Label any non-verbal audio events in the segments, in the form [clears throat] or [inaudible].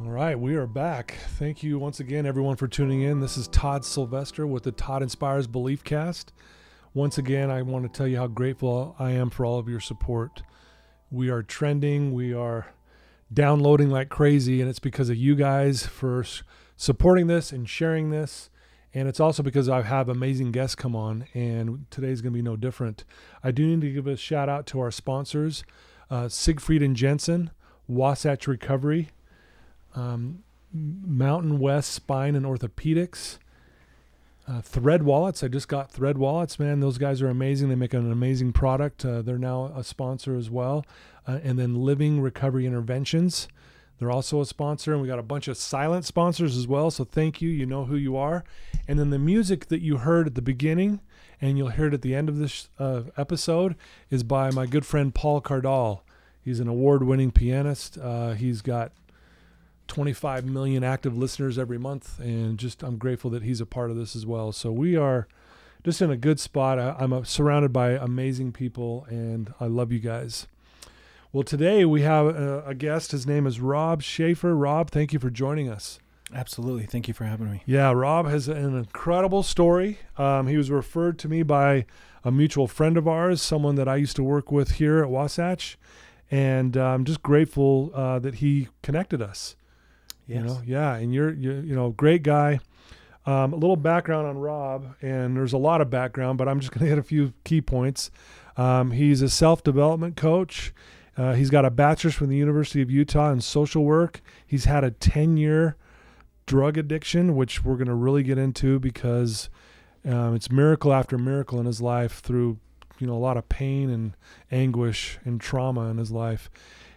All right, we are back. Thank you once again, everyone, for tuning in. This is Todd Sylvester with the Todd Inspires Belief Cast. Once again, I want to tell you how grateful I am for all of your support. We are trending, we are downloading like crazy, and it's because of you guys for supporting this and sharing this. And it's also because I have amazing guests come on, and today's going to be no different. I do need to give a shout out to our sponsors uh, Siegfried and Jensen, Wasatch Recovery, um, Mountain West Spine and Orthopedics, uh, Thread Wallets. I just got Thread Wallets, man. Those guys are amazing. They make an amazing product. Uh, they're now a sponsor as well. Uh, and then Living Recovery Interventions. They're also a sponsor, and we got a bunch of silent sponsors as well. So thank you. You know who you are. And then the music that you heard at the beginning, and you'll hear it at the end of this uh, episode, is by my good friend Paul Cardall. He's an award-winning pianist. Uh, he's got 25 million active listeners every month, and just I'm grateful that he's a part of this as well. So we are just in a good spot. I, am uh, surrounded by amazing people, and I love you guys. Well, today we have a, a, guest. His name is Rob Schaefer. Rob, thank you for joining us. Absolutely. Thank you for having me. Yeah, Rob has an incredible story. Um, he was referred to me by a mutual friend of ours, someone that I used to work with here at Wasatch. And uh, I'm just grateful uh, that he connected us. Yes. You know, yeah, and you're you you know great guy. Um, a little background on Rob, and there's a lot of background, but I'm just [laughs] going to hit a few key points. Um, he's a self development coach. Uh, he's got a bachelor's from the University of Utah in social work. He's had a 10 year drug addiction, which we're going to really get into because um, it's miracle after miracle in his life through you know a lot of pain and anguish and trauma in his life.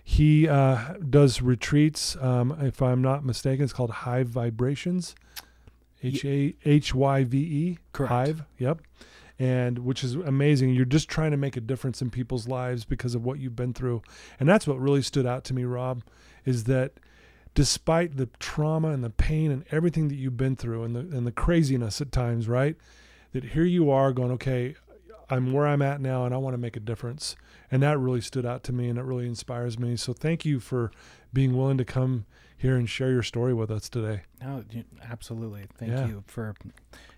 He uh, does retreats. Um, if I'm not mistaken, it's called Hive Vibrations. H A H Y V E. Correct. Hive. Yep. And which is amazing. You're just trying to make a difference in people's lives because of what you've been through. And that's what really stood out to me, Rob, is that despite the trauma and the pain and everything that you've been through and the and the craziness at times, right? That here you are going, okay, I'm where I'm at now and I want to make a difference. And that really stood out to me and it really inspires me. So thank you for being willing to come here and share your story with us today. Oh, absolutely. Thank yeah. you for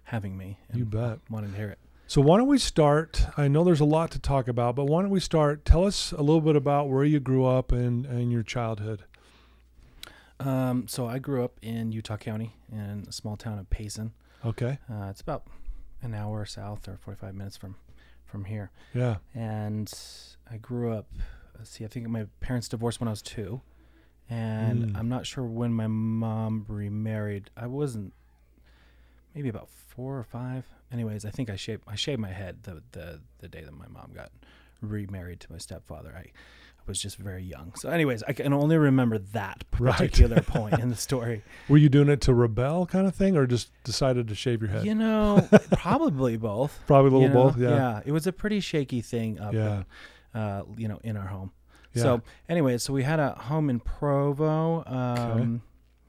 having me. you bet. Wanted to hear it. So why don't we start? I know there's a lot to talk about, but why don't we start? Tell us a little bit about where you grew up and, and your childhood. Um, so I grew up in Utah County in a small town of Payson. Okay. Uh, it's about an hour south or 45 minutes from from here. Yeah. And I grew up. see, I think my parents divorced when I was two, and mm. I'm not sure when my mom remarried. I wasn't maybe about four or five. Anyways, I think I shaved I shaved my head the the the day that my mom got remarried to my stepfather. I was just very young. So, anyways, I can only remember that particular right. point in the [laughs] story. Were you doing it to rebel, kind of thing, or just decided to shave your head? You know, [laughs] probably both. Probably a little you know? both. Yeah. Yeah. It was a pretty shaky thing up. Yeah. In, uh, you know, in our home. Yeah. So, anyways, so we had a home in Provo. Um,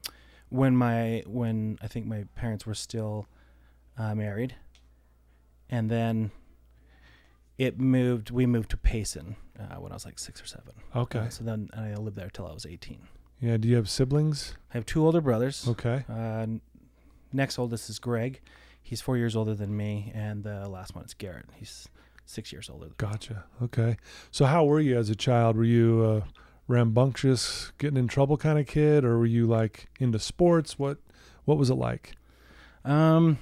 okay. When my when I think my parents were still uh, married, and then it moved. We moved to Payson uh, when I was like six or seven. Okay. Uh, so then and I lived there till I was eighteen. Yeah. Do you have siblings? I have two older brothers. Okay. Uh, next oldest is Greg. He's four years older than me, and the last one is Garrett. He's six years older. Gotcha. Okay. So how were you as a child? Were you a rambunctious, getting in trouble kind of kid, or were you like into sports? What What was it like? Um,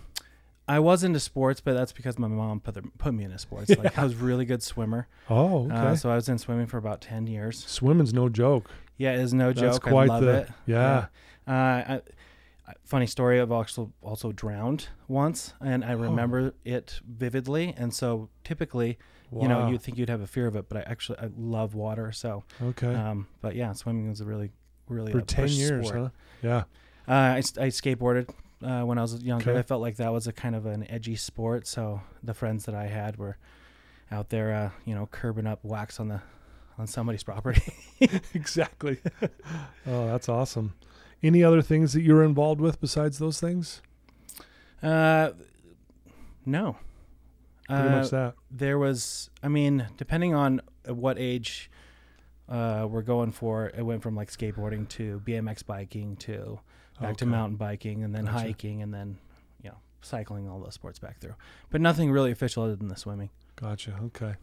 I was into sports, but that's because my mom put the, put me into sports. Yeah. Like I was a really good swimmer. Oh, okay. Uh, so I was in swimming for about ten years. Swimming's no joke. Yeah, it is no that's joke. Quite I love the, it. Yeah. yeah. Uh, I, funny story. I've also also drowned once, and I oh. remember oh. it vividly. And so typically, wow. you know, you'd think you'd have a fear of it, but I actually I love water. So okay. Um, but yeah, swimming was a really really for ten years, sport. huh? Yeah. Uh, I, I skateboarded uh, when I was younger. Okay. I felt like that was a kind of an edgy sport. So the friends that I had were out there, uh, you know, curbing up wax on the on somebody's property. [laughs] [laughs] exactly. [laughs] oh, that's awesome. Any other things that you were involved with besides those things? uh, no. Pretty Uh, much that. there was i mean depending on at what age uh, we're going for it went from like skateboarding to bmx biking to back to mountain biking and then Gotcha. hiking and then you know cycling all those sports back through but nothing really official other than the swimming Gotcha. Okay.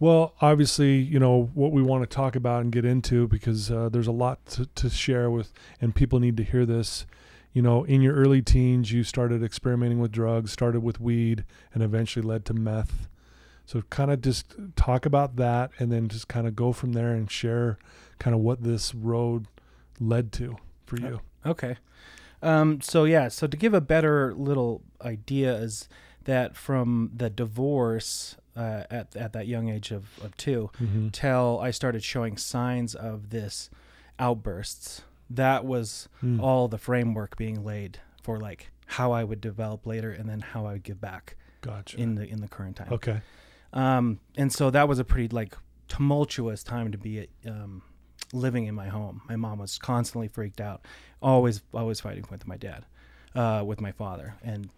Well, obviously, you know what we want to talk about and get into because uh, there's a lot to, to share with, and people need to hear this. You know, in your early teens, you started experimenting with drugs, started with weed, and eventually led to meth. So, kind of just talk about that, and then just kind of go from there and share kind of what this road led to for you. Okay. Um, so yeah, so to give a better little idea is that from the divorce uh, at at that young age of, of two Mm-hmm. till I started showing signs of this outbursts, that was Mm. all the framework being laid for like how I would develop later and then how I would give back Gotcha. in the in the current time. okay. Um, and so that was a pretty like tumultuous time to be um, living in my home. My mom was constantly freaked out, always always fighting with my dad, uh, with my father, and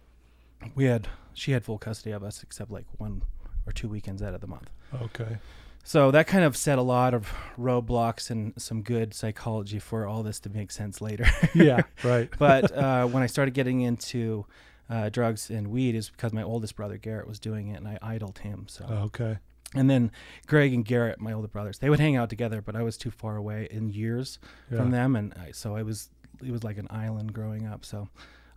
we had she had full custody of us except like one or two weekends out of the month. Okay. So that kind of set a lot of roadblocks and some good psychology for all this to make sense later. [laughs] Yeah. Right. [laughs] but uh, when I started getting into uh, drugs and weed, is because my oldest brother Garrett was doing it, and I idled him. So, Okay. And then Greg and Garrett, my older brothers, they would hang out together, but I was too far away in years Yeah. from them, and I, so I was it was like an island growing up. So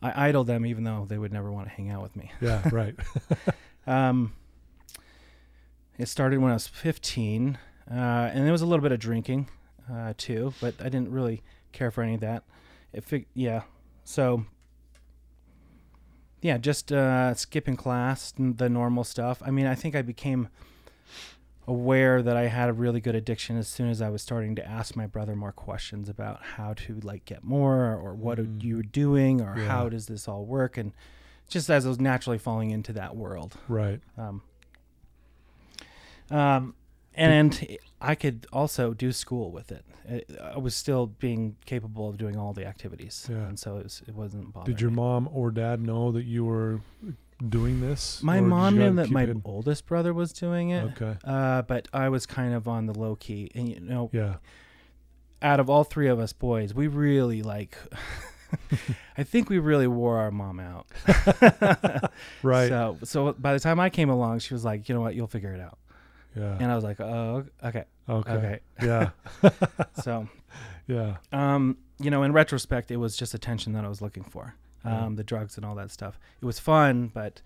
I idled them, even though they would never want to hang out with me. Yeah. [laughs] Right. Um, it started when I was 15, uh, and there was a little bit of drinking uh, too, but I didn't really care for any of that. It fig- yeah, so yeah, just uh, skipping class, and the normal stuff. I mean, I think I became aware that I had a really good addiction as soon as I was starting to ask my brother more questions about how to like get more or what are Mm. you were doing or Yeah. how does this all work and just as I was naturally falling into that world. Right. Um, um, and I could also do school with it. I- I was still being capable of doing all the activities, Yeah. and so it, was, it wasn't bothering. Did your mom or dad know that you were doing this? My mom knew that my it oldest brother was doing it, Okay. uh, but I was kind of on the low key. And you know, Yeah. out of all three of us boys, we really like. [laughs] I think we really wore our mom out. [laughs] Right. So, so by the time I came along, she was like, "You know what? You'll figure it out." yeah. And I was like, "Oh, okay, okay. okay." Yeah. [laughs] So, Yeah. um, you know, in retrospect, it was just attention that I was looking for. Um, the drugs and all that stuff. It was fun, but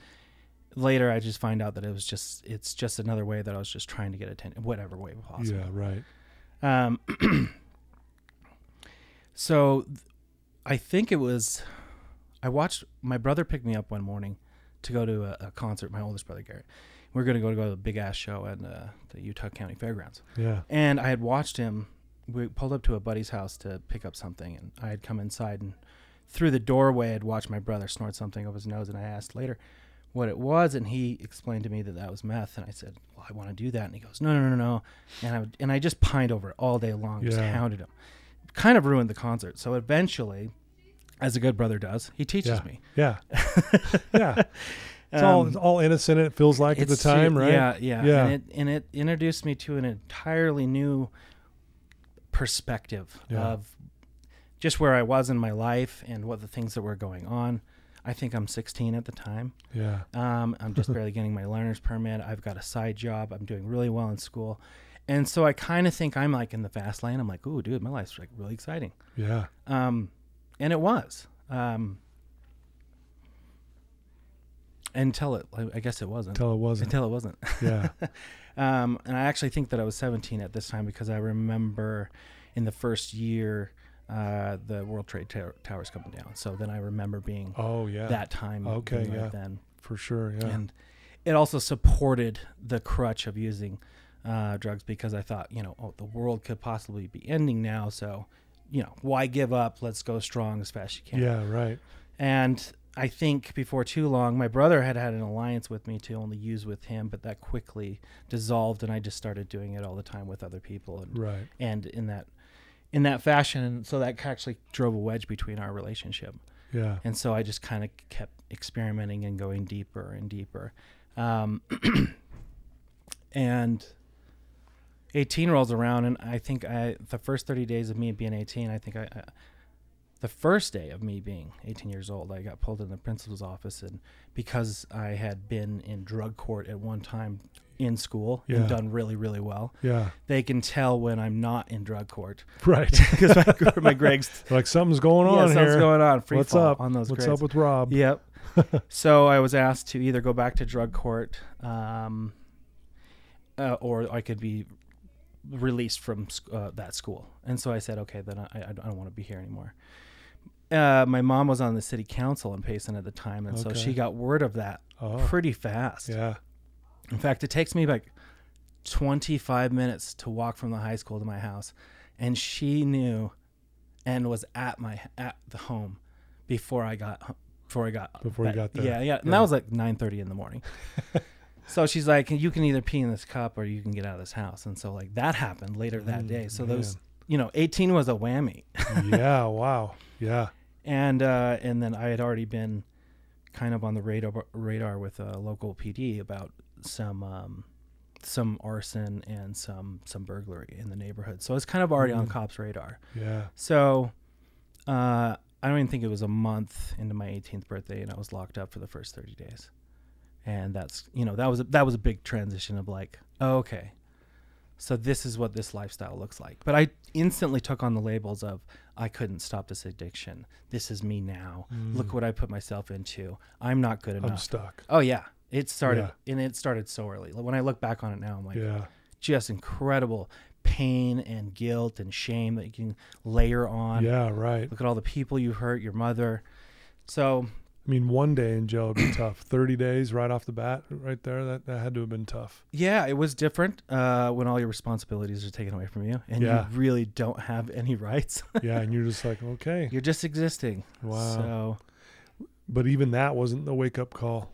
later I just find out that it was just it's just another way that I was just trying to get attention, whatever way possible. Yeah. Right. Um, [clears throat] so th- I think it was I watched my brother pick me up one morning to go to a, a concert. My oldest brother Garrett. We are gonna go to go to the big ass show at uh, the Utah County Fairgrounds. Yeah. And I had watched him. We pulled up to a buddy's house to pick up something, and I had come inside and through the doorway, I'd watched my brother snort something over his nose, and I asked later what it was, and he explained to me that that was meth, and I said, "Well, I want to do that," and he goes, "No, no, no, no," and I would, and I just pined over it all day long, just Yeah. hounded him, kind of ruined the concert. So eventually, as a good brother does, he teaches Yeah. me. Yeah. [laughs] yeah. It's all Um, it's all innocent. It feels like at the time, right? Yeah, yeah, Yeah. And it and it introduced me to an entirely new perspective Yeah. of just where I was in my life and what the things that were going on. I think I'm 16 at the time. Yeah. Um, I'm just [laughs] barely getting my learner's permit. I've got a side job. I'm doing really well in school. And so I kind of think I'm like in the fast lane. I'm like, ooh, dude, my life's like really exciting. Yeah. Um, and it was. Um, until it, I guess it wasn't. Until it wasn't. Until it wasn't. yeah. [laughs] Um, and I actually think that I was 17 at this time because I remember in the first year uh, the World Trade Tower- Towers coming down. So then I remember being Oh yeah. that time. Okay, right yeah. Then for sure. Yeah. and it also supported the crutch of using uh, drugs because I thought, you know, oh, the world could possibly be ending now. So, you know, why give up? Let's go strong as fast as you can. yeah. Right. And I think before too long, my brother had had an alliance with me to only use with him, but that quickly dissolved, and I just started doing it all the time with other people, and Right. and in that in that fashion, and so that actually drove a wedge between our relationship. Yeah. And so I just kind of kept experimenting and going deeper and deeper. Um, [clears throat] and 18 rolls around, and I think I the first 30 days of me being 18, I think I, I the first day of me being 18 years old, I got pulled in the principal's office, and because I had been in drug court at one time in school Yeah. and done really, really well, Yeah. they can tell when I'm not in drug court [laughs] Right. [laughs] because my, my grades. [laughs] like something's going yeah, on something's here. going on. Free What's up? on those What's grades. up with Rob? Yep. so I was asked to either go back to drug court, um, uh, or I could be released from uh, that school. And so I said, okay, then I, I don't want to be here anymore. Uh, my mom was on the city council in Payson at the time, and so she got word of that Oh. pretty fast. Yeah. In fact, it takes me like 25 minutes to walk from the high school to my house, and she knew and was at my at the home before I got before I got Before you got there. Yeah, yeah, and Yeah. that was like 9:30 in the morning. [laughs] so she's like, "You can either pee in this cup or you can get out of this house." And so like that happened later that Mm, day. So man. those, you know, 18 was a whammy, [laughs] yeah. Wow. Yeah. and uh, and then I had already been kind of on the radar radar with a local PD about some um, some arson and some some burglary in the neighborhood. So it's kind of already on Mm. cops' radar. Yeah. So uh, I don't even think it was a month into my 18th birthday, and I was locked up for the first 30 days. And that's you know that was a, that was a big transition of like, oh, okay, so this is what this lifestyle looks like. But I instantly took on the labels of I couldn't stop this addiction. This is me now. Look Mm. what I put myself into. I'm not good I'm enough. stuck. Oh yeah, it started Yeah. and it started so early. Like, When I look back on it now, I'm like, yeah. just incredible pain and guilt and shame that you can layer on. Yeah. Right. Look at all the people you hurt, your mother. So I mean, one day in jail would be tough. Thirty days right off the bat, right there. That that had to have been tough. yeah, it was different uh, when all your responsibilities are taken away from you and Yeah. you really don't have any rights. [laughs] Yeah, and you're just like, okay. You're just existing. Wow. So But even that wasn't the wake up call.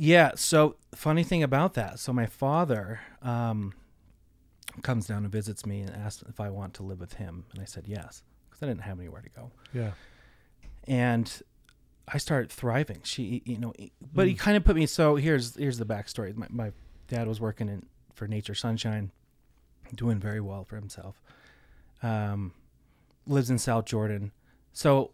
Yeah. So funny thing about that. So my father um, comes down and visits me and asks if I want to live with him, and I said yes because I didn't have anywhere to go. Yeah. and I started thriving. She, you know, but he Mm. kind of put me. So here's here's the backstory. My, my dad was working in for Nature Sunshine, doing very well for himself. Um, lives in South Jordan, so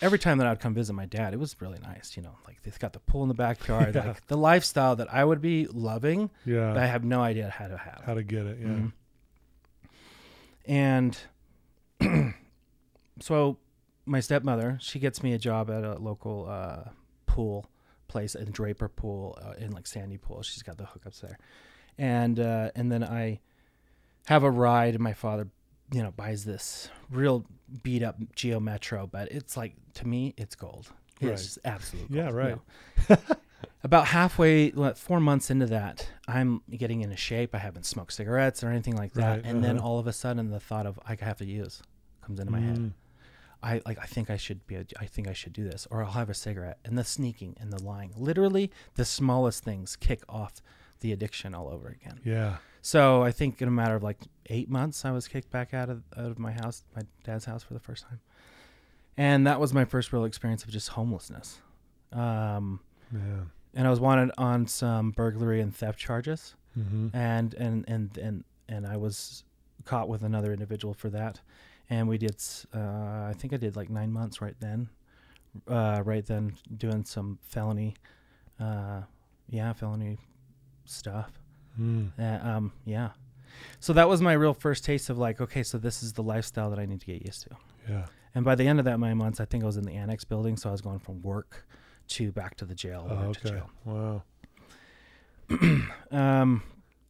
every time that I'd come visit my dad, it was really nice. You know, like they've got the pool in the backyard, [laughs] Yeah. like the lifestyle that I would be loving, Yeah. but I have no idea how to have. How to get it. Yeah. Mhm. And [clears throat] so my stepmother, she gets me a job at a local uh, pool place in Draper Pool uh, in like Sandy Pool. She's got the hookups there. And uh, and then I have a ride and my father, you know, buys this real beat up Geo Metro, but it's like to me it's gold. It's Right. absolute Yeah, gold, right. know. [laughs] About halfway, what, four months into that, I'm getting into shape. I haven't smoked cigarettes or anything like that. Right, and then uh-huh. all of a sudden, the thought of I have to use comes into my head. Mm. I like. I think I should be. A, I think I should do this, or I'll have a cigarette. And the sneaking and the lying, literally, the smallest things kick off the addiction all over again. Yeah. So I think in a matter of like eight months, I was kicked back out of out of my house, my dad's house, for the first time, and that was my first real experience of just homelessness. Um, Man. and I was wanted on some burglary and theft charges, Mm-hmm. and and and and and I was caught with another individual for that, and we did. Uh, I think I did like nine months right then, uh, right then doing some felony, uh, yeah, felony stuff. Mm. Uh, um, yeah. So that was my real first taste of like, okay, so this is the lifestyle that I need to get used to. Yeah. And by the end of that nine months, I think I was in the annex building, so I was going from work to back to the jail. Oh, okay. jail. Wow. [clears throat] Um,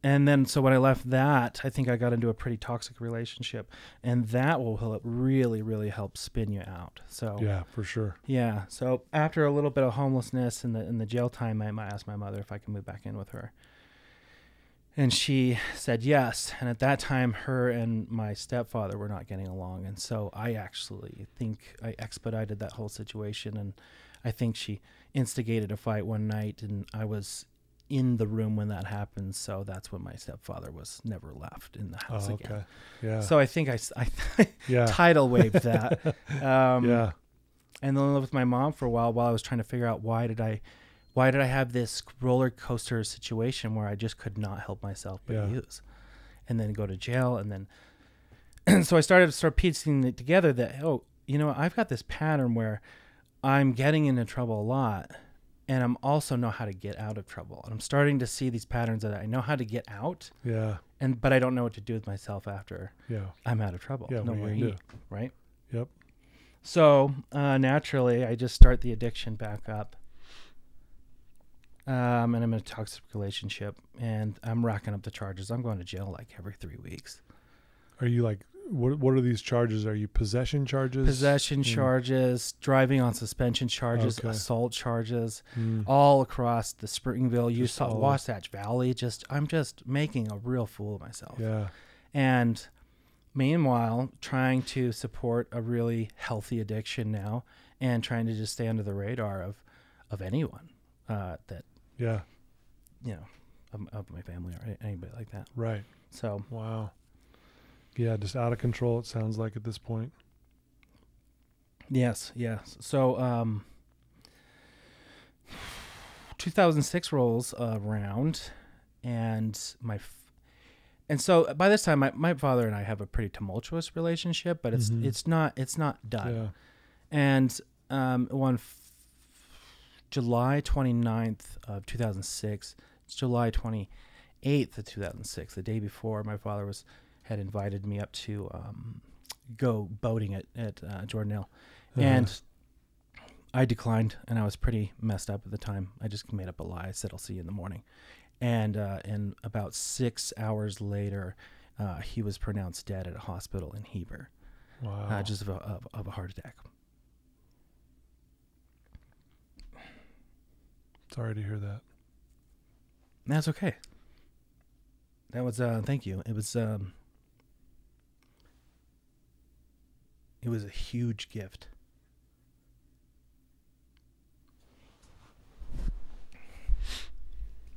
and then so when I left that, I think I got into a pretty toxic relationship, and that will help really, really help spin you out. So Yeah, for sure. yeah. So after a little bit of homelessness in the in the jail time, I, I asked my mother if I could move back in with her. And she said yes. And at that time, her and my stepfather were not getting along. And so I actually think I expedited that whole situation. And I think she instigated a fight one night. And I was in the room when that happened. So that's when my stepfather was never left in the house Oh, again. okay. Yeah. So I think I, [laughs] yeah. tidal waved that. [laughs] Um, yeah. and then lived with my mom for a while while I was trying to figure out why did I why did I have this roller coaster situation where I just could not help myself but Yeah. use and then go to jail and then and [clears throat] so I started to start piecing it together that oh you know I've got this pattern where I'm getting into trouble a lot and I'm also know how to get out of trouble and I'm starting to see these patterns that I know how to get out Yeah. and but I don't know what to do with myself after Yeah. I'm out of trouble Yeah. What are you nowhere gonna to do? right Yep. so uh, naturally, I just start the addiction back up. Um, and I'm in a toxic relationship, and I'm racking up the charges. I'm going to jail like every three weeks. Are you like what? What are these charges? Are you possession charges? Possession Mm. charges, driving on suspension charges, Okay. assault charges, Mm. all across the Springville, Utah, Wasatch Valley. Just I'm just making a real fool of myself. Yeah. And meanwhile, trying to support a really healthy addiction now and trying to just stay under the radar of, of anyone uh, that, Yeah. you know, of, of my family or anybody like that. Right. So, Wow. Yeah. Just out of control. It sounds like at this point. yes, yes. So, um, 2006 rolls around and my, f- and so by this time, my, my father and I have a pretty tumultuous relationship, but it's, Mhm. it's not, it's not done. Yeah. And um, on f- July 29th of 2006, it's July 28th of 2006, the day before, my father was had invited me up to um, go boating at at uh, Jordanelle, Uh-huh. and I declined, and I was pretty messed up at the time. I just made up a lie. I said I'll see you in the morning, and uh, and about six hours later, uh, he was pronounced dead at a hospital in Heber, wow. uh, just of a, of, of a heart attack. Sorry to hear that. That's okay. That was uh thank you. It was um it was a huge gift.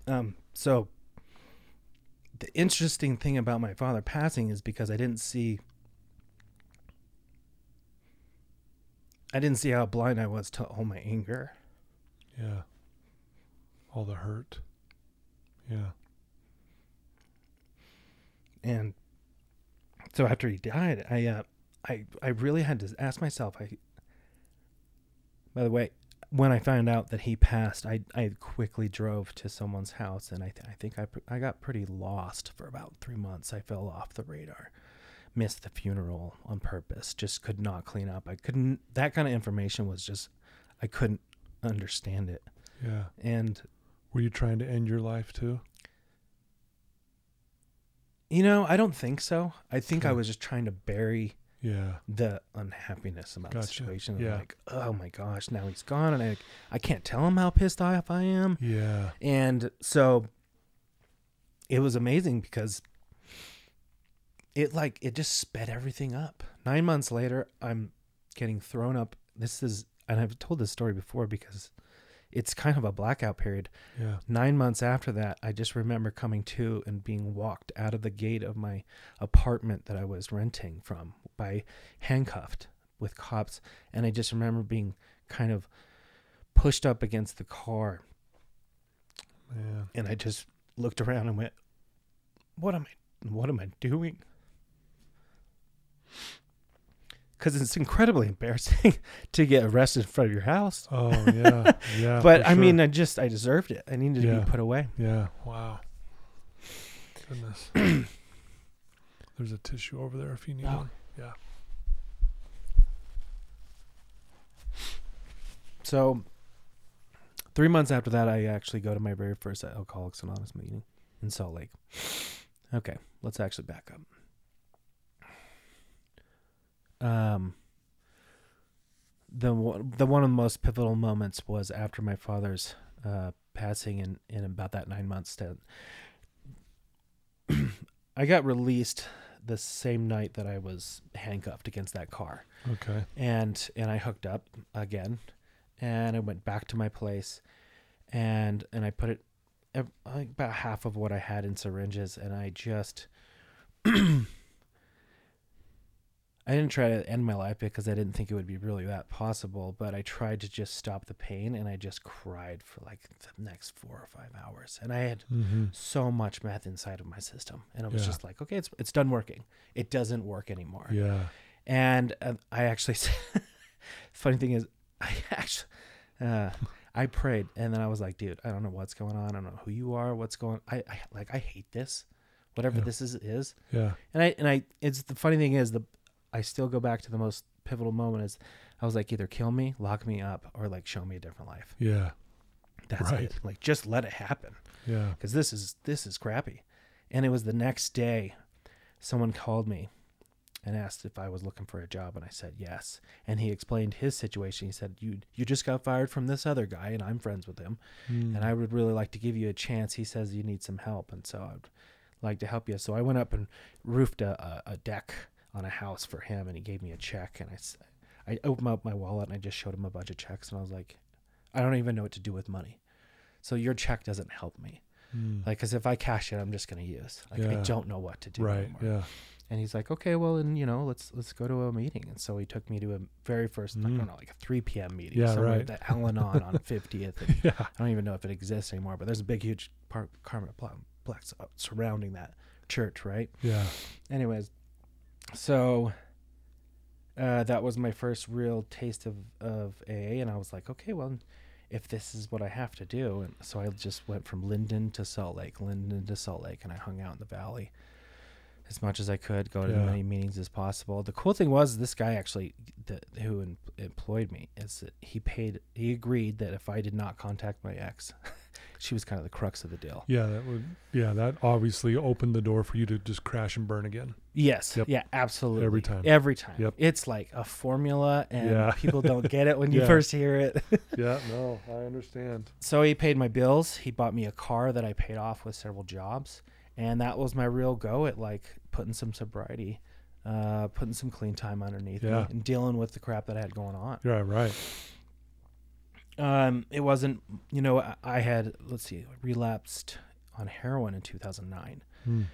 Um so the interesting thing about my father passing is because I didn't see I didn't see how blind I was to all my anger. Yeah. All the hurt. Yeah. and so after he died i uh i i really had to ask myself i by the way when i found out that he passed i i quickly drove to someone's house and i th- i think i pr- i got pretty lost for about 3 months i fell off the radar missed the funeral on purpose just could not clean up i couldn't that kind of information was just i couldn't understand it Yeah. and Were you trying to end your life too? you know i don't think so i think i was just trying to bury Yeah. the unhappiness about the situation. Yeah. Like, oh my gosh, now he's gone, and I I can't tell him how pissed off I am. Yeah. And so it was amazing because it like it just sped everything up. Nine months later, I'm getting thrown up. This is, and I've told this story before because it's kind of a blackout period. Yeah. Nine months after that, I just remember coming to and being walked out of the gate of my apartment that I was renting from by handcuffed with cops. And I just remember being kind of pushed up against the car. Man. And I just looked around and went, What am I, what am I doing? Because it's incredibly embarrassing [laughs] to get arrested in front of your house. Oh yeah. [laughs] Yeah. but I sure. mean, I just, I deserved it. I needed to be put away. Yeah. Wow. Goodness. [clears throat] There's a tissue over there if you need Oh. one. Yeah. So, three months after that, I actually go to my very first Alcoholics Anonymous meeting in Salt Lake. Okay, let's actually back up. Um, the one, the one of the most pivotal moments was after my father's uh, passing in in about that nine months stint. [clears throat] I got released the same night that I was handcuffed against that car. Okay. and and I hooked up again, and I went back to my place, and and I put it about half of what I had in syringes, and I just. [clears throat] I didn't try to end my life because I didn't think it would be really that possible, but I tried to just stop the pain and I just cried for like the next four or five hours. And I had Mm-hmm. so much meth inside of my system. And I was Yeah. just like, okay, it's it's done working. It doesn't work anymore. Yeah. And uh, I actually, [laughs] funny thing is, I actually, uh, I prayed, and then I was like, dude, I don't know what's going on. I don't know who you are. What's going? I, I like, I hate this, whatever Yeah. this is is. Yeah. And I and I, it's the funny thing is the, I still go back to the most pivotal moment is, I was like, either kill me, lock me up, or like show me a different life. Yeah. That's Right. it. Like just let it happen Yeah. because this is this is crappy. And it was the next day, someone called me and asked if I was looking for a job, and I said yes. And he explained his situation. He said, "You you just got fired from this other guy, and I'm friends with him, Mm. and I would really like to give you a chance." He says you need some help, and so I'd like to help you. So I went up and roofed a, a, a deck on a house for him, and he gave me a check, and I, I opened up my wallet and I just showed him a bunch of checks, and I was like, I don't even know what to do with money. So your check doesn't help me. Mm. Like, cause if I cash it, I'm just gonna use. Like, I don't know what to do. right. anymore. Yeah. And he's like, okay, well, and you know, let's let's go to a meeting. And so he took me to a very first, I Mm. don't know, like a 3 p.m. meeting. Yeah, right. at Al-Anon on [laughs] 50th. And Yeah. I don't even know if it exists anymore, but there's a big, huge park, complex uh, surrounding that church, right? Yeah. Anyways, so uh, that was my first real taste of, of AA, and I was like, okay, well, if this is what I have to do, and so I just went from Lindon to Salt Lake, Lindon to Salt Lake, and I hung out in the valley as much as I could, go to Yeah. as many meetings as possible. The cool thing was this guy actually, the, who em- employed me, is that he paid, he agreed that if I did not contact my ex, [laughs] she was kind of the crux of the deal. Yeah. That would. Yeah. That obviously opened the door for you to just crash and burn again. Yes. Yep. Yeah, absolutely. Every time. Every time. Yep. It's like a formula and Yeah. people don't get it when [laughs] you Yeah. first hear it. [laughs] yeah. No, I understand. so he paid my bills. He bought me a car that I paid off with several jobs. And that was my real go at like putting some sobriety, uh, putting some clean time underneath Yeah. me and dealing with the crap that I had going on. Yeah. Right. Um, it wasn't, you know, I- I had, let's see, relapsed on heroin in 2009. Mm.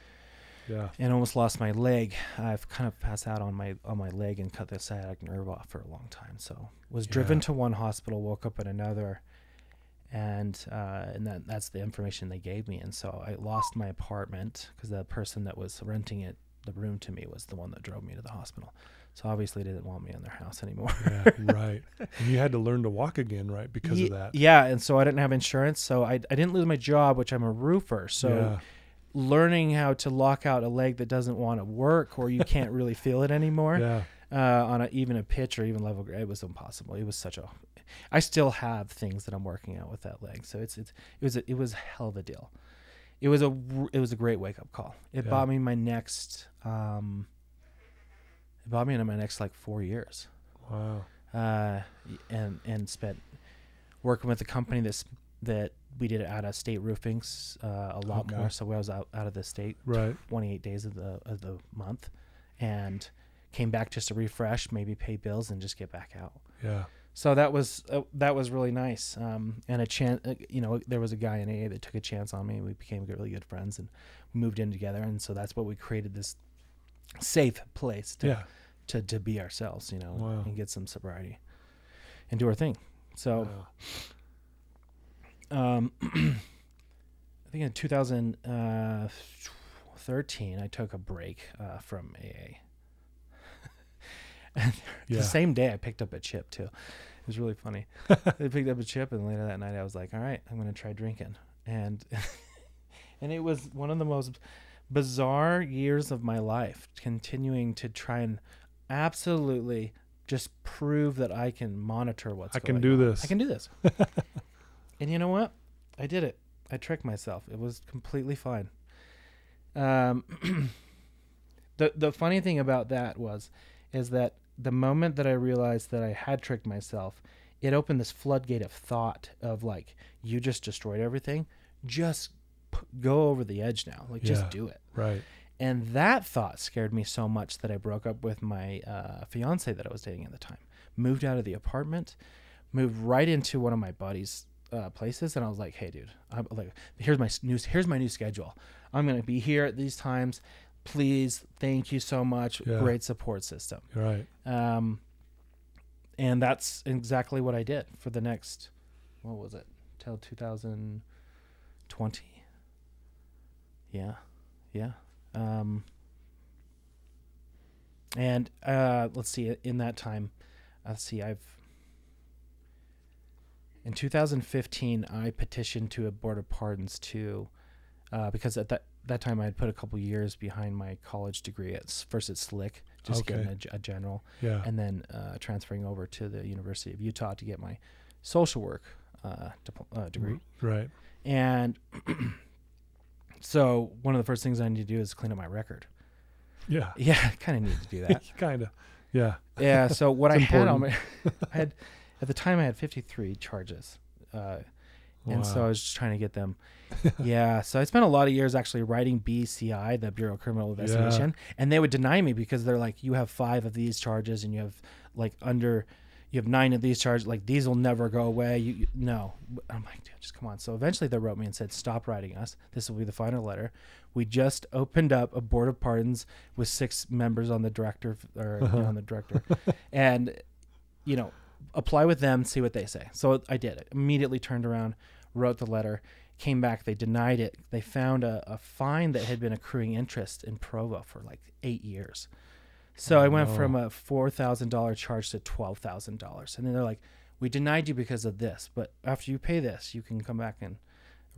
Yeah. and almost lost my leg. I've kind of passed out on my on my leg and cut the sciatic nerve off for a long time. So was driven Yeah. to one hospital, woke up at another, and uh, and that that's the information they gave me. And so I lost my apartment because the person that was renting it the room to me was the one that drove me to the hospital. So obviously they didn't want me in their house anymore. Yeah. [laughs] right. And you had to learn to walk again, right? Because Ye- of that. Yeah, and so I didn't have insurance, so I I didn't lose my job, which I'm a roofer. So yeah. learning how to lock out a leg that doesn't want to work or you can't [laughs] really feel it anymore Yeah. uh, on a, even a pitch or even level it was impossible it was such a i still have things that i'm working out with that leg so it's, it's it was a, it was a hell of a deal it was a it was a great wake up call it Yeah. bought me my next um me into my next like four years Wow. uh and and spent working with a company that's that we did out of state roofings uh, a lot Okay. more so I was out, out of the state Right. 28 days of the of the month and came back just to refresh maybe pay bills and just get back out Yeah. so that was uh, that was really nice um, and a chance uh, you know there was a guy in AA that took a chance on me we became really good friends and moved in together and so that's what we created this safe place to Yeah. to, to be ourselves you know Wow. and get some sobriety and do our thing so Wow. um, [clears throat] I think in 2013, I took a break uh, from AA. [laughs] and Yeah. The same day, I picked up a chip too. It was really funny. [laughs] I picked up a chip, and later that night, I was like, "All right, I'm going to try drinking," and [laughs] and it was one of the most bizarre years of my life, continuing to try and absolutely just prove that I can monitor what's I can do on. this. I can do this. [laughs] and you know what? I did it. I tricked myself. It was completely fine. Um, [clears throat] the the funny thing about that was, is that the moment that I realized that I had tricked myself, it opened this floodgate of thought of like, you just destroyed everything. Just go over the edge now. Like, just Yeah. do it. Right. And that thought scared me so much that I broke up with my uh, fiance that I was dating at the time. Moved out of the apartment, moved right into one of my buddy's uh, places, and I was like, "Hey, dude, I'm like, here's my new here's my new schedule. I'm gonna be here at these times. Please, thank you so much. Yeah. Great support system." Right. Um, and that's exactly what I did for the next, what was it, till 2020. Yeah, yeah. Um, and uh, let's see, in that time, let's see, I've in 2015 I petitioned to a board of pardons too, uh, because at that that time I had put a couple years behind my college degree at first at Slick, just Okay. getting a general Yeah. and then uh, transferring over to the University of Utah to get my social work uh, dipl- uh, degree. Right. And [clears throat] so one of the first things I need to do is clean up my record. Yeah. [laughs] Yeah, I kind of need to do that. [laughs] kind of. Yeah. yeah. So [laughs] what I It's had on my, I had at the time I had 53 charges, uh, and so I was just trying to get them. yeah. So I spent a lot of years actually writing BCI, the Bureau of Criminal Investigation, and they would deny me because they're like, you have five of these charges, and you have like under, you have nine of these charges. Like these will never go away. You, you no. I'm like, dude, just come on. So eventually they wrote me and said, stop writing us. This will be the final letter. We just opened up a board of pardons with six members on the director or you know, on the director, [laughs] and you know, apply with them, see what they say. So I did it. Immediately turned around, wrote the letter, came back. They denied it. They found a, a fine that had been accruing interest in Provo for like eight years. So I went Oh, no. from a four thousand dollar charge to twelve thousand dollars, and then they're like, "We denied you because of this, but after you pay this, you can come back and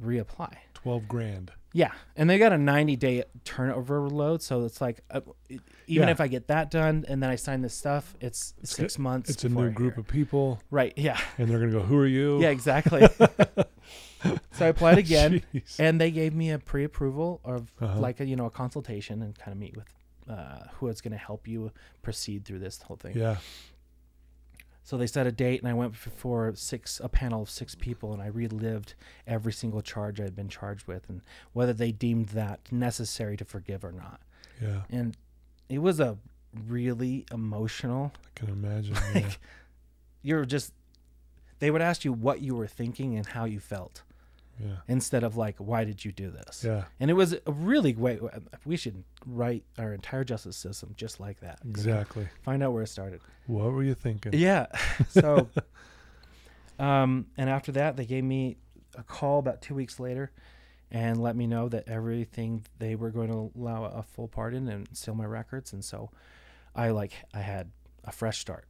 reapply." 12 grand. Yeah, and they got a 90 day turnover load, so it's like uh, it- even Yeah. if I get that done and then I sign this stuff, it's, six months. It's a before new I group hear. of people, right. Yeah, and they're going to go, Who are you? yeah, exactly. [laughs] so I applied again, Jeez. and they gave me a pre-approval of Uh-huh. like a, you know a consultation and kind of meet with uh, who is going to help you proceed through this whole thing. Yeah. So they set a date, and I went before six a panel of six people, and I relived every single charge I'd been charged with, and whether they deemed that necessary to forgive or not. Yeah. And it was a really emotional. I can imagine. [laughs] Yeah. You're just, they would ask you what you were thinking and how you felt, yeah. instead of like, why did you do this? Yeah. And it was a really great. We should write our entire justice system just like that. Exactly. Find out where it started. What were you thinking? Yeah. [laughs] So, um, and after that, they gave me a call about two weeks later, and let me know that everything they were going to allow a full pardon and seal my records, and so I like I had a fresh start.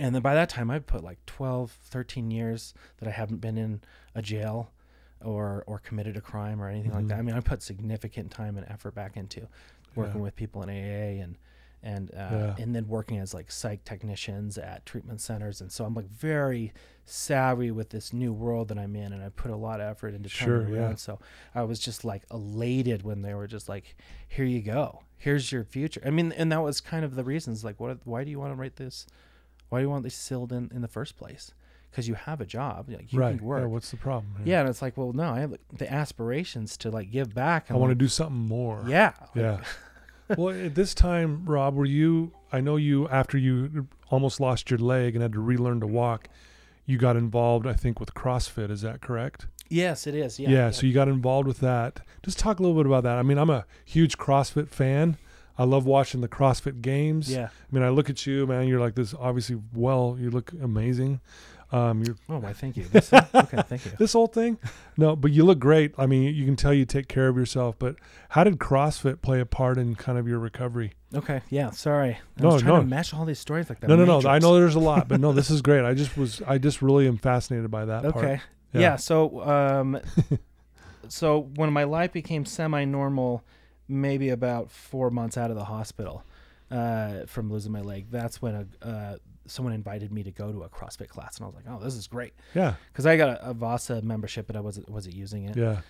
And then by that time, I'd put like 12, 13 years that I haven't been in a jail or or committed a crime or anything like Mhm. that. I mean, I put significant time and effort back into working Yeah. with people in AA and and uh, Yeah. and then working as like psych technicians at treatment centers. And so I'm like very savvy with this new world that I'm in, and I put a lot of effort into Sure, yeah. around. So I was just like elated when they were just like, "Here you go. Here's your future." I mean, and that was kind of the reasons. Like, what? Why do you want to write this? Why do you want this sealed in in the first place? Because you have a job. Like, you right. can work. Yeah. What's the problem? Yeah, and it's like, well, no, I have the aspirations to like give back. I want to do something more. Yeah, Yeah. [laughs] well, at this time, Rob, were you? I know you after you almost lost your leg and had to relearn to walk. You got involved, I think, with CrossFit. Is that correct? Yes, it is. Yeah. Yeah. So you got involved with that. Just talk a little bit about that. I mean, I'm a huge CrossFit fan. I love watching the CrossFit games. yeah. I mean, I look at you, man. You're like this. Obviously, well, you look amazing. Um, you're Oh, why? Thank you. This- okay, thank you. [laughs] this whole thing no but you look great i mean you can tell you take care of yourself but how did crossfit play a part in kind of your recovery Okay, yeah. Sorry, I No, was trying no. to mesh all these stories like that. no no no i know there's a lot but no this [laughs] is great i just was i just really am fascinated by that part Okay. Yeah. Yeah. so, um, [laughs] so when my life became semi-normal, maybe about four months out of the hospital, uh, from losing my leg, that's when a uh, someone invited me to go to a CrossFit class, and I was like, "Oh, this is great," yeah because I got a, a Vasa membership, but I wasn't wasn't using it. yeah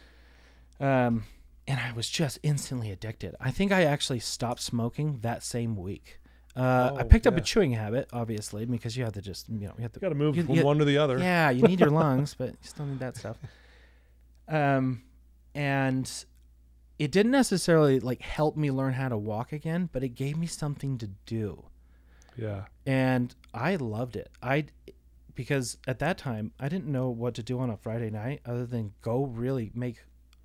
Um, and I was just instantly addicted. I think I actually stopped smoking that same week. Uh, I Oh, picked up a chewing habit, obviously, because you have to just, you know, you have to got to move You- from you- one to the other yeah, you need your [laughs] lungs, but you still need that stuff. Um, and it didn't necessarily like help me learn how to walk again, but it gave me something to do. Yeah. And I loved it. I because at that time I didn't know what to do on a Friday night other than go really make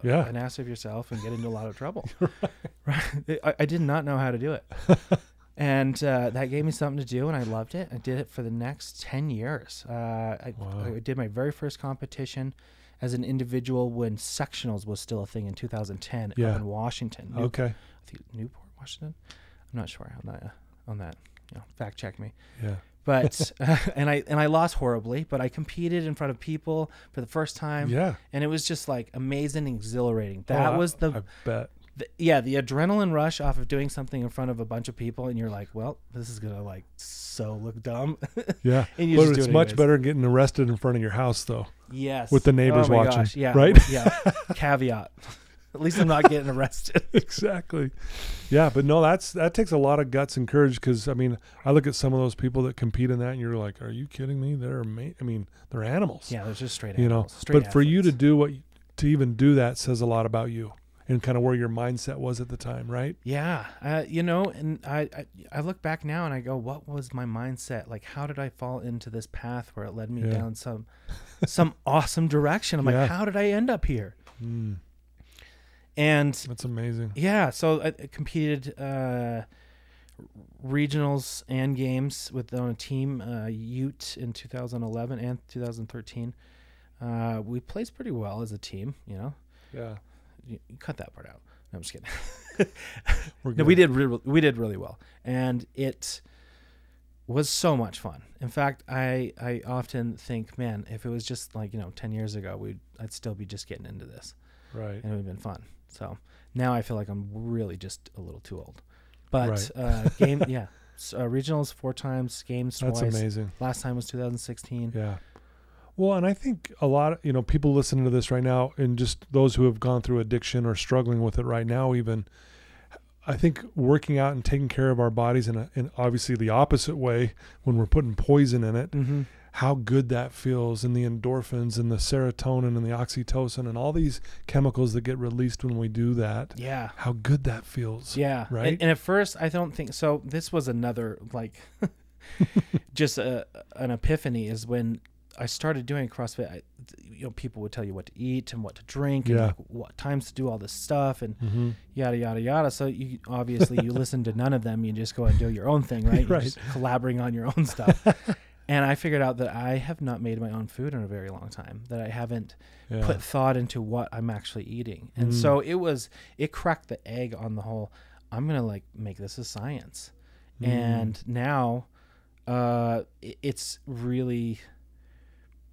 Yeah. an ass of yourself and get into a lot of trouble. [laughs] right. [laughs] I, I did not know how to do it. [laughs] and uh, that gave me something to do, and I loved it. I did it for the next 10 years. Uh, I, Wow. I did my very first competition as an individual when sectionals was still a thing in 2010 Yeah. in Washington. New- Okay. I think Newport, Washington. I'm not sure on that. On that, you know, fact check me Yeah. but uh, [laughs] [laughs] and I and I lost horribly, but I competed in front of people for the first time, Yeah. and it was just like amazing, and exhilarating. That Oh, was the, I bet. The yeah the adrenaline rush off of doing something in front of a bunch of people, and you're like, well, this is gonna like so look dumb. Yeah. [laughs] And you but it's it much better than getting arrested in front of your house, though. yes, With the oh neighbors Oh watching, gosh, Yeah, right? yeah. [laughs] Caveat. At least I'm not getting arrested. [laughs] exactly. Yeah, but no, that's that takes a lot of guts and courage because I mean, I look at some of those people that compete in that, and you're like, "Are you kidding me? They're ama- I mean, they're animals." Yeah, they're just straight you know. animals, straight But for you to do what to even do that says a lot about you and kind of where your mindset was at the time, right? Yeah, uh, you know, and I, I I look back now and I go, what was my mindset? Like, how did I fall into this path where it led me Yeah. down some some [laughs] awesome direction? I'm Yeah. like, how did I end up here? Mm, And that's amazing. yeah, so I, I competed uh, regionals and games with on a team, uh, Ute in 2011 and 2013. Uh, we placed pretty well as a team, you know. Yeah, You, you cut that part out. No, I'm just kidding. [laughs] No, we did re- we did really well, and it was so much fun. In fact, I I often think, man, if it was just like you know ten years ago, we'd I'd still be just getting into this, right. and it would have been fun. So now I feel like I'm really just a little too old. But Right. uh, game, [laughs] yeah, so, uh, regionals four times, games That's twice. amazing. Last time was 2016. Yeah. Well, and I think a lot of, you know, people listening to this right now and just those who have gone through addiction or struggling with it right now, even, I think working out and taking care of our bodies in, a, in obviously the opposite way when we're putting poison in it, Mm-hmm. how good that feels and the endorphins and the serotonin and the oxytocin and all these chemicals that get released when we do that, Yeah. how good that feels. Yeah. Right? And, and at first, I don't think so. This was another like [laughs] just a, an epiphany is when I started doing CrossFit. I, you know, people would tell you what to eat and what to drink and Yeah. like what times to do all this stuff and hmm yada yada yada. So you obviously you [laughs] listen to none of them. You just go and do your own thing, right? You're [laughs] Right. just collaborating on your own [laughs] stuff. and I figured out that I have not made my own food in a very long time. That I haven't Yeah. put thought into what I'm actually eating. And Mm. so it was it cracked the egg on the whole I'm going to like make this a science. Mm. And now uh i- it's really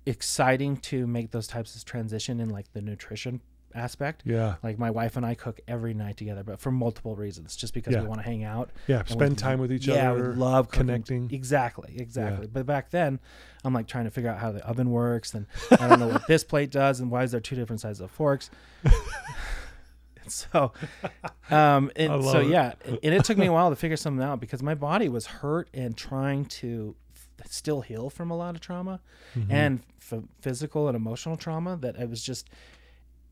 exciting to make those types of transition in like the nutrition aspect. yeah. Like my wife and I cook every night together, but for multiple reasons, just because Yeah. we want to hang out. Yeah. Spend time with each other. yeah, other. we love cooking. connecting. Exactly, exactly. But back then, I'm like trying to figure out how the oven works, and I don't know what this plate does, and why is there two different sizes of forks. [laughs] And so, um, and so it. yeah, and it took me a while to figure something out because my body was hurt and trying to still heal from a lot of trauma Mhm. and f- physical and emotional trauma that I was just,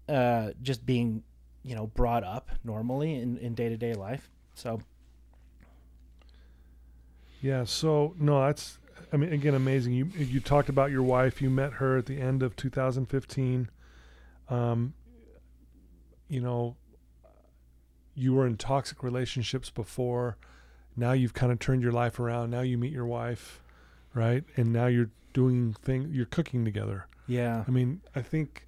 uh, just being, you know, brought up normally in in day to day life. So Yeah. So no, that's I mean again amazing. You you talked about your wife. You met her at the end of 2015. Um, you know, you were in toxic relationships before. Now you've kind of turned your life around. Now you meet your wife, right? And now you're doing thing. You're cooking together. yeah, I mean, I think,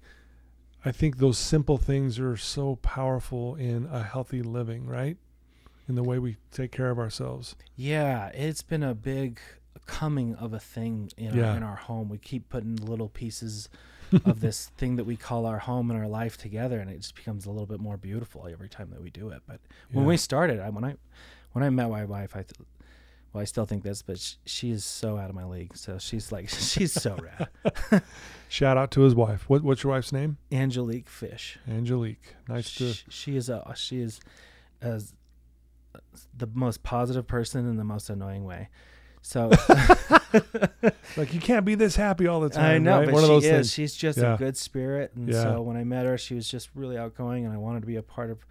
I think those simple things are so powerful in a healthy living, right? In the way we take care of ourselves. Yeah, it's been a big coming of a thing in, Yeah. our, in our home. We keep putting little pieces of this [laughs] thing that we call our home and our life together, and it just becomes a little bit more beautiful every time that we do it. But when Yeah. we started, I, when I when I met my wife, I th- well, I still think this, but sh- she is so out of my league. So she's like [laughs] she's so rad. [laughs] Shout out to his wife. What, what's your wife's name? Angelique Fish. Angelique. Nice to. She is a she is as the most positive person in the most annoying way. So [laughs] like you can't be this happy all the time. I know, right? but One of she those is. things. She's just Yeah. a good spirit, and Yeah. so when I met her, she was just really outgoing, and I wanted to be a part of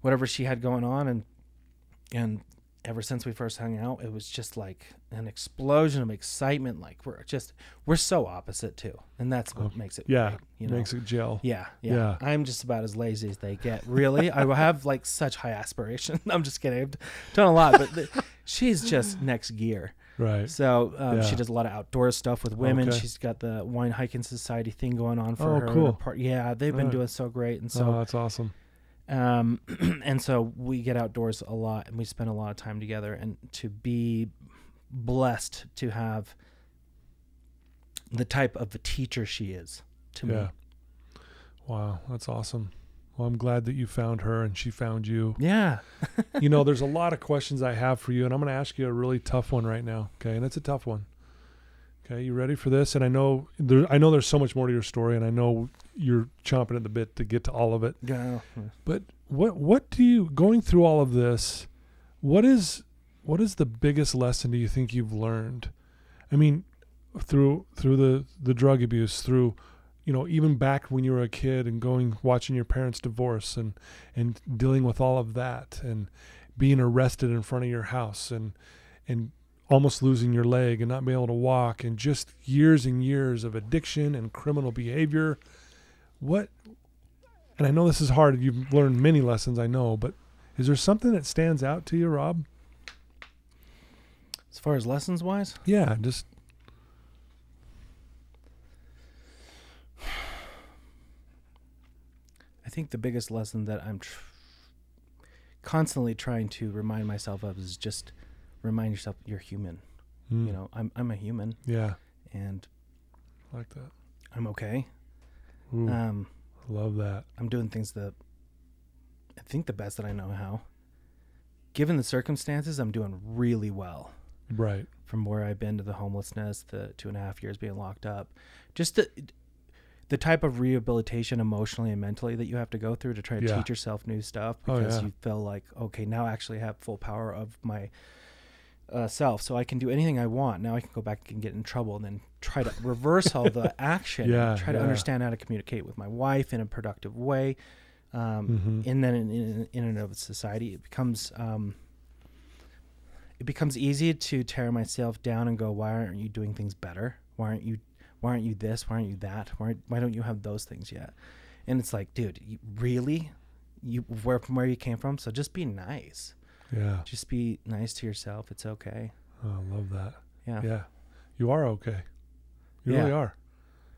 whatever she had going on, and and ever since we first hung out, it was just like an explosion of excitement. Like we're just we're so opposite too, and that's what Oh, makes it. yeah, great, you know? Makes it gel. Yeah, yeah, Yeah. I'm just about as lazy as they get. Really, I have like such high aspirations. [laughs] I'm just kidding. I've done a lot, but the, she's just next gear. Right. So um, Yeah. she does a lot of outdoor stuff with women. Okay. She's got the wine hiking society thing going on for Oh, her. cool. her yeah, they've been doing so great, and oh, so that's awesome. Um, [clears throat] and so we get outdoors a lot, and we spend a lot of time together. And to be blessed to have the type of a teacher she is to Yeah. me. Wow, that's awesome. Well, I'm glad that you found her and she found you. Yeah. you know, there's a [laughs] lot of questions I have for you, and I'm going to ask you a really tough one right now. Okay, and it's a tough one. Okay, you ready for this? And I know there, I know there's so much more to your story, and I know you're chomping at the bit to get to all of it. Yeah. But what what do you going through all of this? What is what is the biggest lesson do you think you've learned? I mean, through through the the drug abuse, through you know even back when you were a kid and going watching your parents divorce and and dealing with all of that and being arrested in front of your house and and almost losing your leg and not being able to walk and just years and years of addiction and criminal behavior. What and I know this is hard you've learned many lessons I know but is there something that stands out to you Rob? As far as lessons wise, yeah just I think the biggest lesson that I'm tr- constantly trying to remind myself of is just remind yourself you're human. mm, You know, I'm I'm a human yeah and I like that I'm okay. Ooh, Um, love that I'm doing things that I think the best that I know how. Given the circumstances, I'm doing really well. right From where I've been to the homelessness, the two and a half years being locked up, just the the type of rehabilitation emotionally and mentally that you have to go through to try to Yeah. teach yourself new stuff Oh, because yeah. you feel like okay now I actually have full power of my uh, self so I can do anything I want. Now I can go back and get in trouble and then try to reverse all the [laughs] action and Yeah, try to understand how to communicate with my wife in a productive way. Um, Mhm. and then in, in, in and of society it becomes um, it becomes easy to tear myself down and go why aren't you doing things better? Why aren't you why aren't you this? Why aren't you that? Why, why don't you have those things yet? And it's like dude you, really you where from where you came from? So just be nice yeah. Just be nice to yourself. It's okay. Oh, I love that. Yeah. Yeah. You are okay. You Yeah. really are.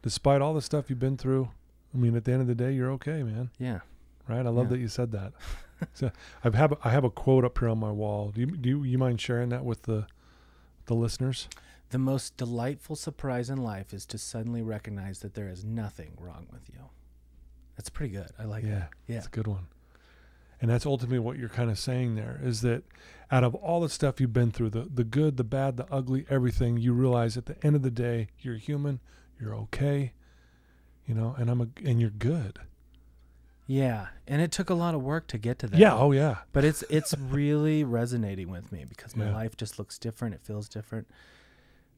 Despite all the stuff you've been through I mean at the end of the day you're okay man. Yeah. Right? I love Yeah. that you said that. [laughs] so I have I have a quote up here on my wall. Do you do you, you mind sharing that with the the listeners? the most delightful surprise in life is to suddenly recognize that there is nothing wrong with you. That's pretty good. I like yeah, that yeah. It's a good one. And that's ultimately what you're kind of saying there is that out of all the stuff you've been through, the the good, the bad, the ugly, everything, you realize at the end of the day, you're human, you're okay, you know, and I'm a and you're good. yeah and it took a lot of work to get to that Yeah, oh yeah. but it's it's really resonating with me because my Yeah. life just looks different it feels different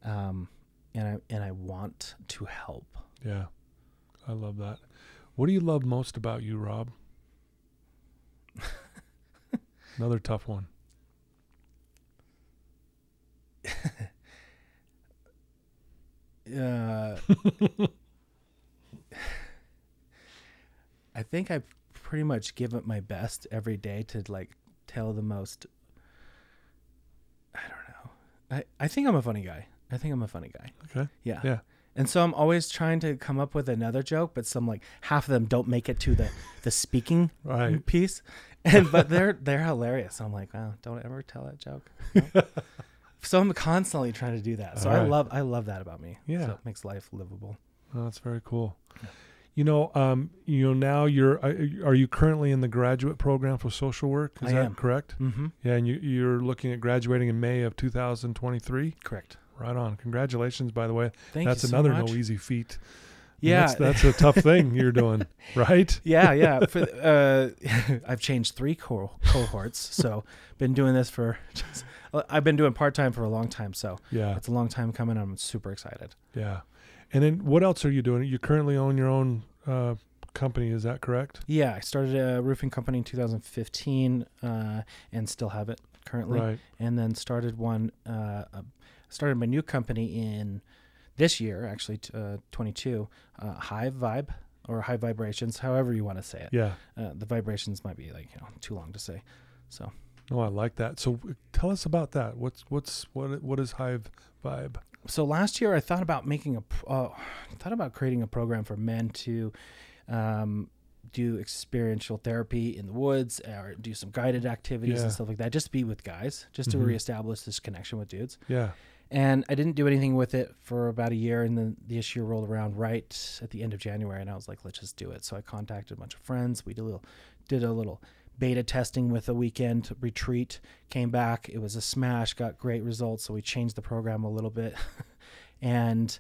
um and i and i want to help Yeah. I love that. What do you love most about you, Rob? [laughs] Another tough one. uh [laughs] i think i pretty much give it my best every day to like tell the most i don't know i i think i'm a funny guy i think i'm a funny guy Okay. yeah Yeah. And so i'm always trying to come up with another joke but some like half of them don't make it to the the speaking [laughs] Right. piece and but they're they're hilarious i'm like wow don't ever tell that joke [laughs] so i'm constantly trying to do that so i Alright. love i love that about me Yeah. so it makes life livable Oh, that's very cool. You know, um, you know, now you're. uh, Are you currently in the graduate program for social work? Is I that am. correct? mm-hmm Yeah, and you, you're looking at graduating in May of 2023. correct Right on. Congratulations, by the way. thank that's you so another much. no easy feat. Yeah that's, that's a tough thing you're [laughs] doing, right? yeah yeah [laughs] for, uh, [laughs] i've changed three co- cohorts so been doing this for just uh, I've been doing part time for a long time, so Yeah. it's a long time coming. I'm super excited. Yeah. And then what else are you doing? You currently own your own uh, company, is that correct? Yeah, I started a roofing company in 2015, uh, and still have it currently. Right. And then started one. Uh, started my new company in this year, actually, uh, 22. Uh, High Vibe or High Vibrations, however you want to say it. Yeah. Uh, the vibrations might be like you know too long to say. So Oh, I like that. So tell us about that. What's what's what what is Hive Vibe? so last year I thought about making a uh, thought about creating a program for men to um, do experiential therapy in the woods or do some guided activities Yeah. and stuff like that. Just be with guys, just to Mhm. reestablish this connection with dudes. Yeah. And I didn't do anything with it for about a year, and then this year rolled around right at the end of January, and I was like, let's just do it. So I contacted a bunch of friends. We did a little, did a little beta testing with a weekend retreat. Came back, it was a smash. Got great results. So we changed the program a little bit, [laughs] and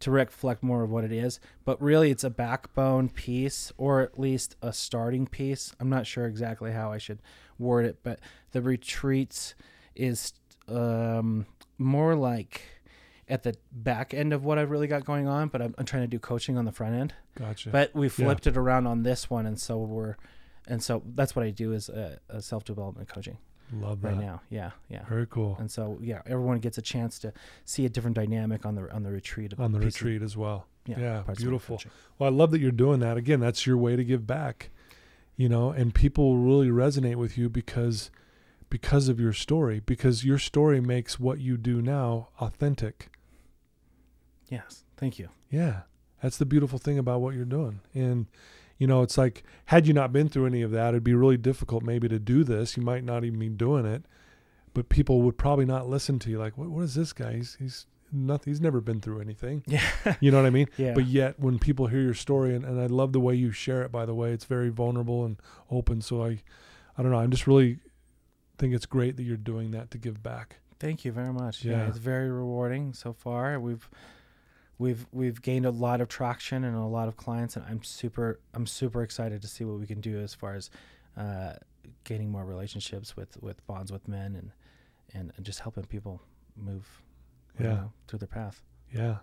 to reflect more of what it is. But really, it's a backbone piece, or at least a starting piece. I'm not sure exactly how I should word it, but the retreats is um, more like at the back end of what I've really got going on, but I'm, I'm trying to do coaching on the front end. Gotcha. But we flipped it around on this one, and so we're, and so that's what I do is a, a self development coaching Love that. right now. Yeah, yeah. Very cool. And so yeah, everyone gets a chance to see a different dynamic on the on the retreat. On the retreat as well. yeah, yeah, parts of my beautiful. Well, I love that you're doing that. Again, that's your way to give back. You know, and people really resonate with you because because of your story, because your story makes what you do now authentic. Yes, thank you. Yeah. That's the beautiful thing about what you're doing. And you know, it's like had you not been through any of that, it'd be really difficult maybe to do this. You might not even be doing it, but people would probably not listen to you like, "What what is this guy? He's he's nothing. He's never been through anything." Yeah, [laughs] You know what I mean? yeah. But yet, when people hear your story, and, and I love the way you share it, by the way, it's very vulnerable and open. So I, I don't know. I'm just really think it's great that you're doing that to give back. Thank you very much. Yeah. Yeah. it's very rewarding so far. We've we've we've gained a lot of traction and a lot of clients, and I'm super I'm super excited to see what we can do as far as uh, gaining more relationships with with bonds with men and and, and just helping people move you Yeah. know, through their path. Yeah.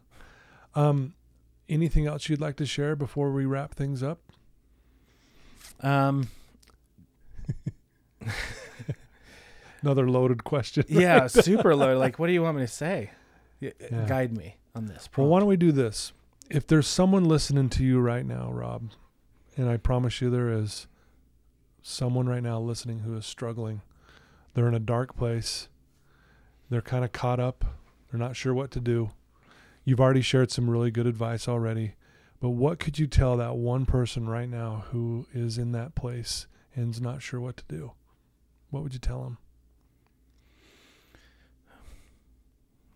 Um, anything else you'd like to share before we wrap things up? Um, [laughs] Another loaded question. [laughs] yeah, super loaded. Like, what do you want me to say? Yeah. Guide me on this. Well, why don't we do this? If there's someone listening to you right now, Rob, and I promise you there is someone right now listening who is struggling. They're in a dark place. They're kind of caught up. They're not sure what to do. You've already shared some really good advice already. But what could you tell that one person right now who is in that place and is not sure what to do? What would you tell them?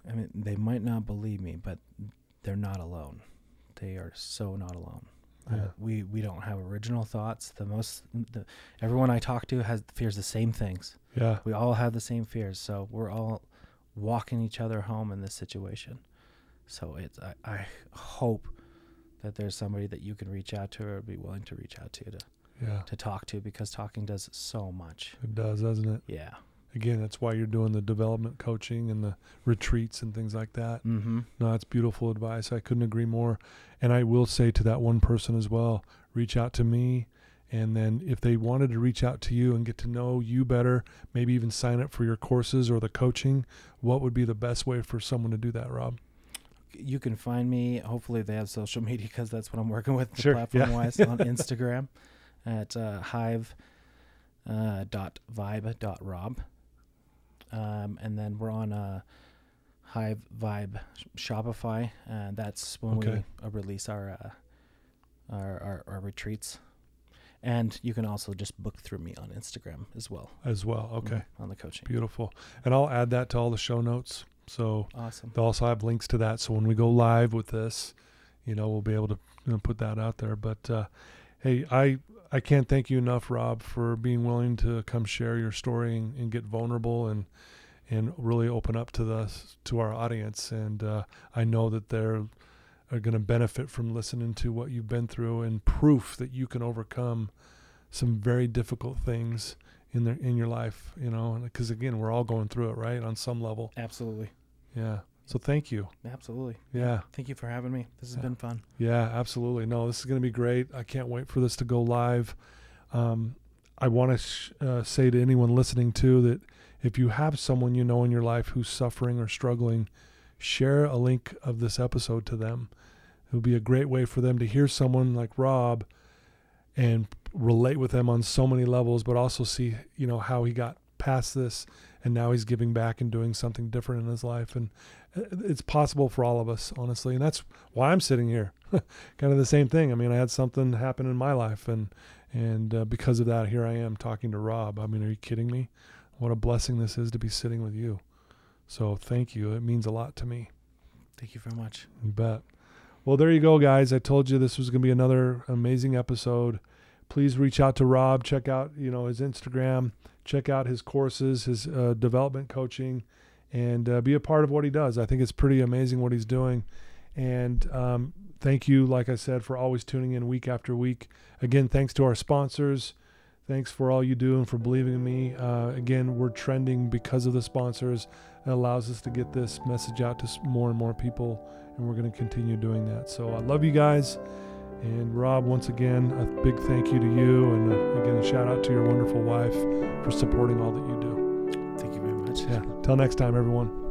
I mean, they might not believe me, but they're not alone. They are so not alone. Uh, we we don't have original thoughts. The most the, everyone I talk to has fears the same things. Yeah. We all have the same fears, so we're all walking each other home in this situation. So it's I, I hope that there's somebody that you can reach out to or be willing to reach out to to, Yeah. to talk to because talking does so much. It does, doesn't it? Yeah. Again, that's why you're doing the development coaching and the retreats and things like that. Mm-hmm. No, it's beautiful advice. I couldn't agree more. And I will say to that one person as well, reach out to me. And then if they wanted to reach out to you and get to know you better, maybe even sign up for your courses or the coaching, what would be the best way for someone to do that, Rob? you can find me. Hopefully, they have social media because that's what I'm working with Sure, platform yeah. wise on [laughs] Instagram at uh, hive uh, dot vibe dot rob. Um, and then we're on a Hive Vibe Shopify. And that's when Okay. we uh, release our, uh, our, our our retreats. And you can also just book through me on Instagram as well. As well. Okay. mhm, On the coaching. Beautiful. And I'll add that to all the show notes. So Awesome. They'll also have links to that. So when we go live with this, you know, we'll be able to you know, put that out there. But uh, hey, I I can't thank you enough, Rob, for being willing to come share your story and, and get vulnerable and and really open up to the to our audience. And uh, I know that they're are going to benefit from listening to what you've been through and proof that you can overcome some very difficult things in their in your life. You know, because again, we're all going through it, right, on some level. Absolutely. Yeah. So thank you. Absolutely. Yeah. Thank you for having me. This has Yeah. been fun. Yeah, absolutely. No, this is going to be great. I can't wait for this to go live. Um, I want to sh- uh, say to anyone listening too that if you have someone you know in your life who's suffering or struggling, share a link of this episode to them. It would be a great way for them to hear someone like Rob and relate with them on so many levels, but also see, you know, how he got past this and now he's giving back and doing something different in his life. And uh, it's possible for all of us, honestly. And that's why I'm sitting here. [laughs] kind of the same thing. I mean, I had something happen in my life, and and uh, because of that, here I am talking to Rob. I mean, are you kidding me? What a blessing this is to be sitting with you. So thank you. It means a lot to me. Thank you very much. You bet. Well, there you go, guys. I told you this was going to be another amazing episode. Please reach out to Rob. Check out, you know, his Instagram. Check out his courses, his uh, development coaching, and uh, be a part of what he does. I think it's pretty amazing what he's doing. And um, thank you, like I said, for always tuning in week after week. Again, thanks to our sponsors. Thanks for all you do and for believing in me. Uh, again, we're trending because of the sponsors. It allows us to get this message out to more and more people, and we're going to continue doing that. So I love you guys. And Rob, once again, a big thank you to you. And uh, again, a shout out to your wonderful wife for supporting all that you do. Thank you very much. Yeah. Till next time, everyone.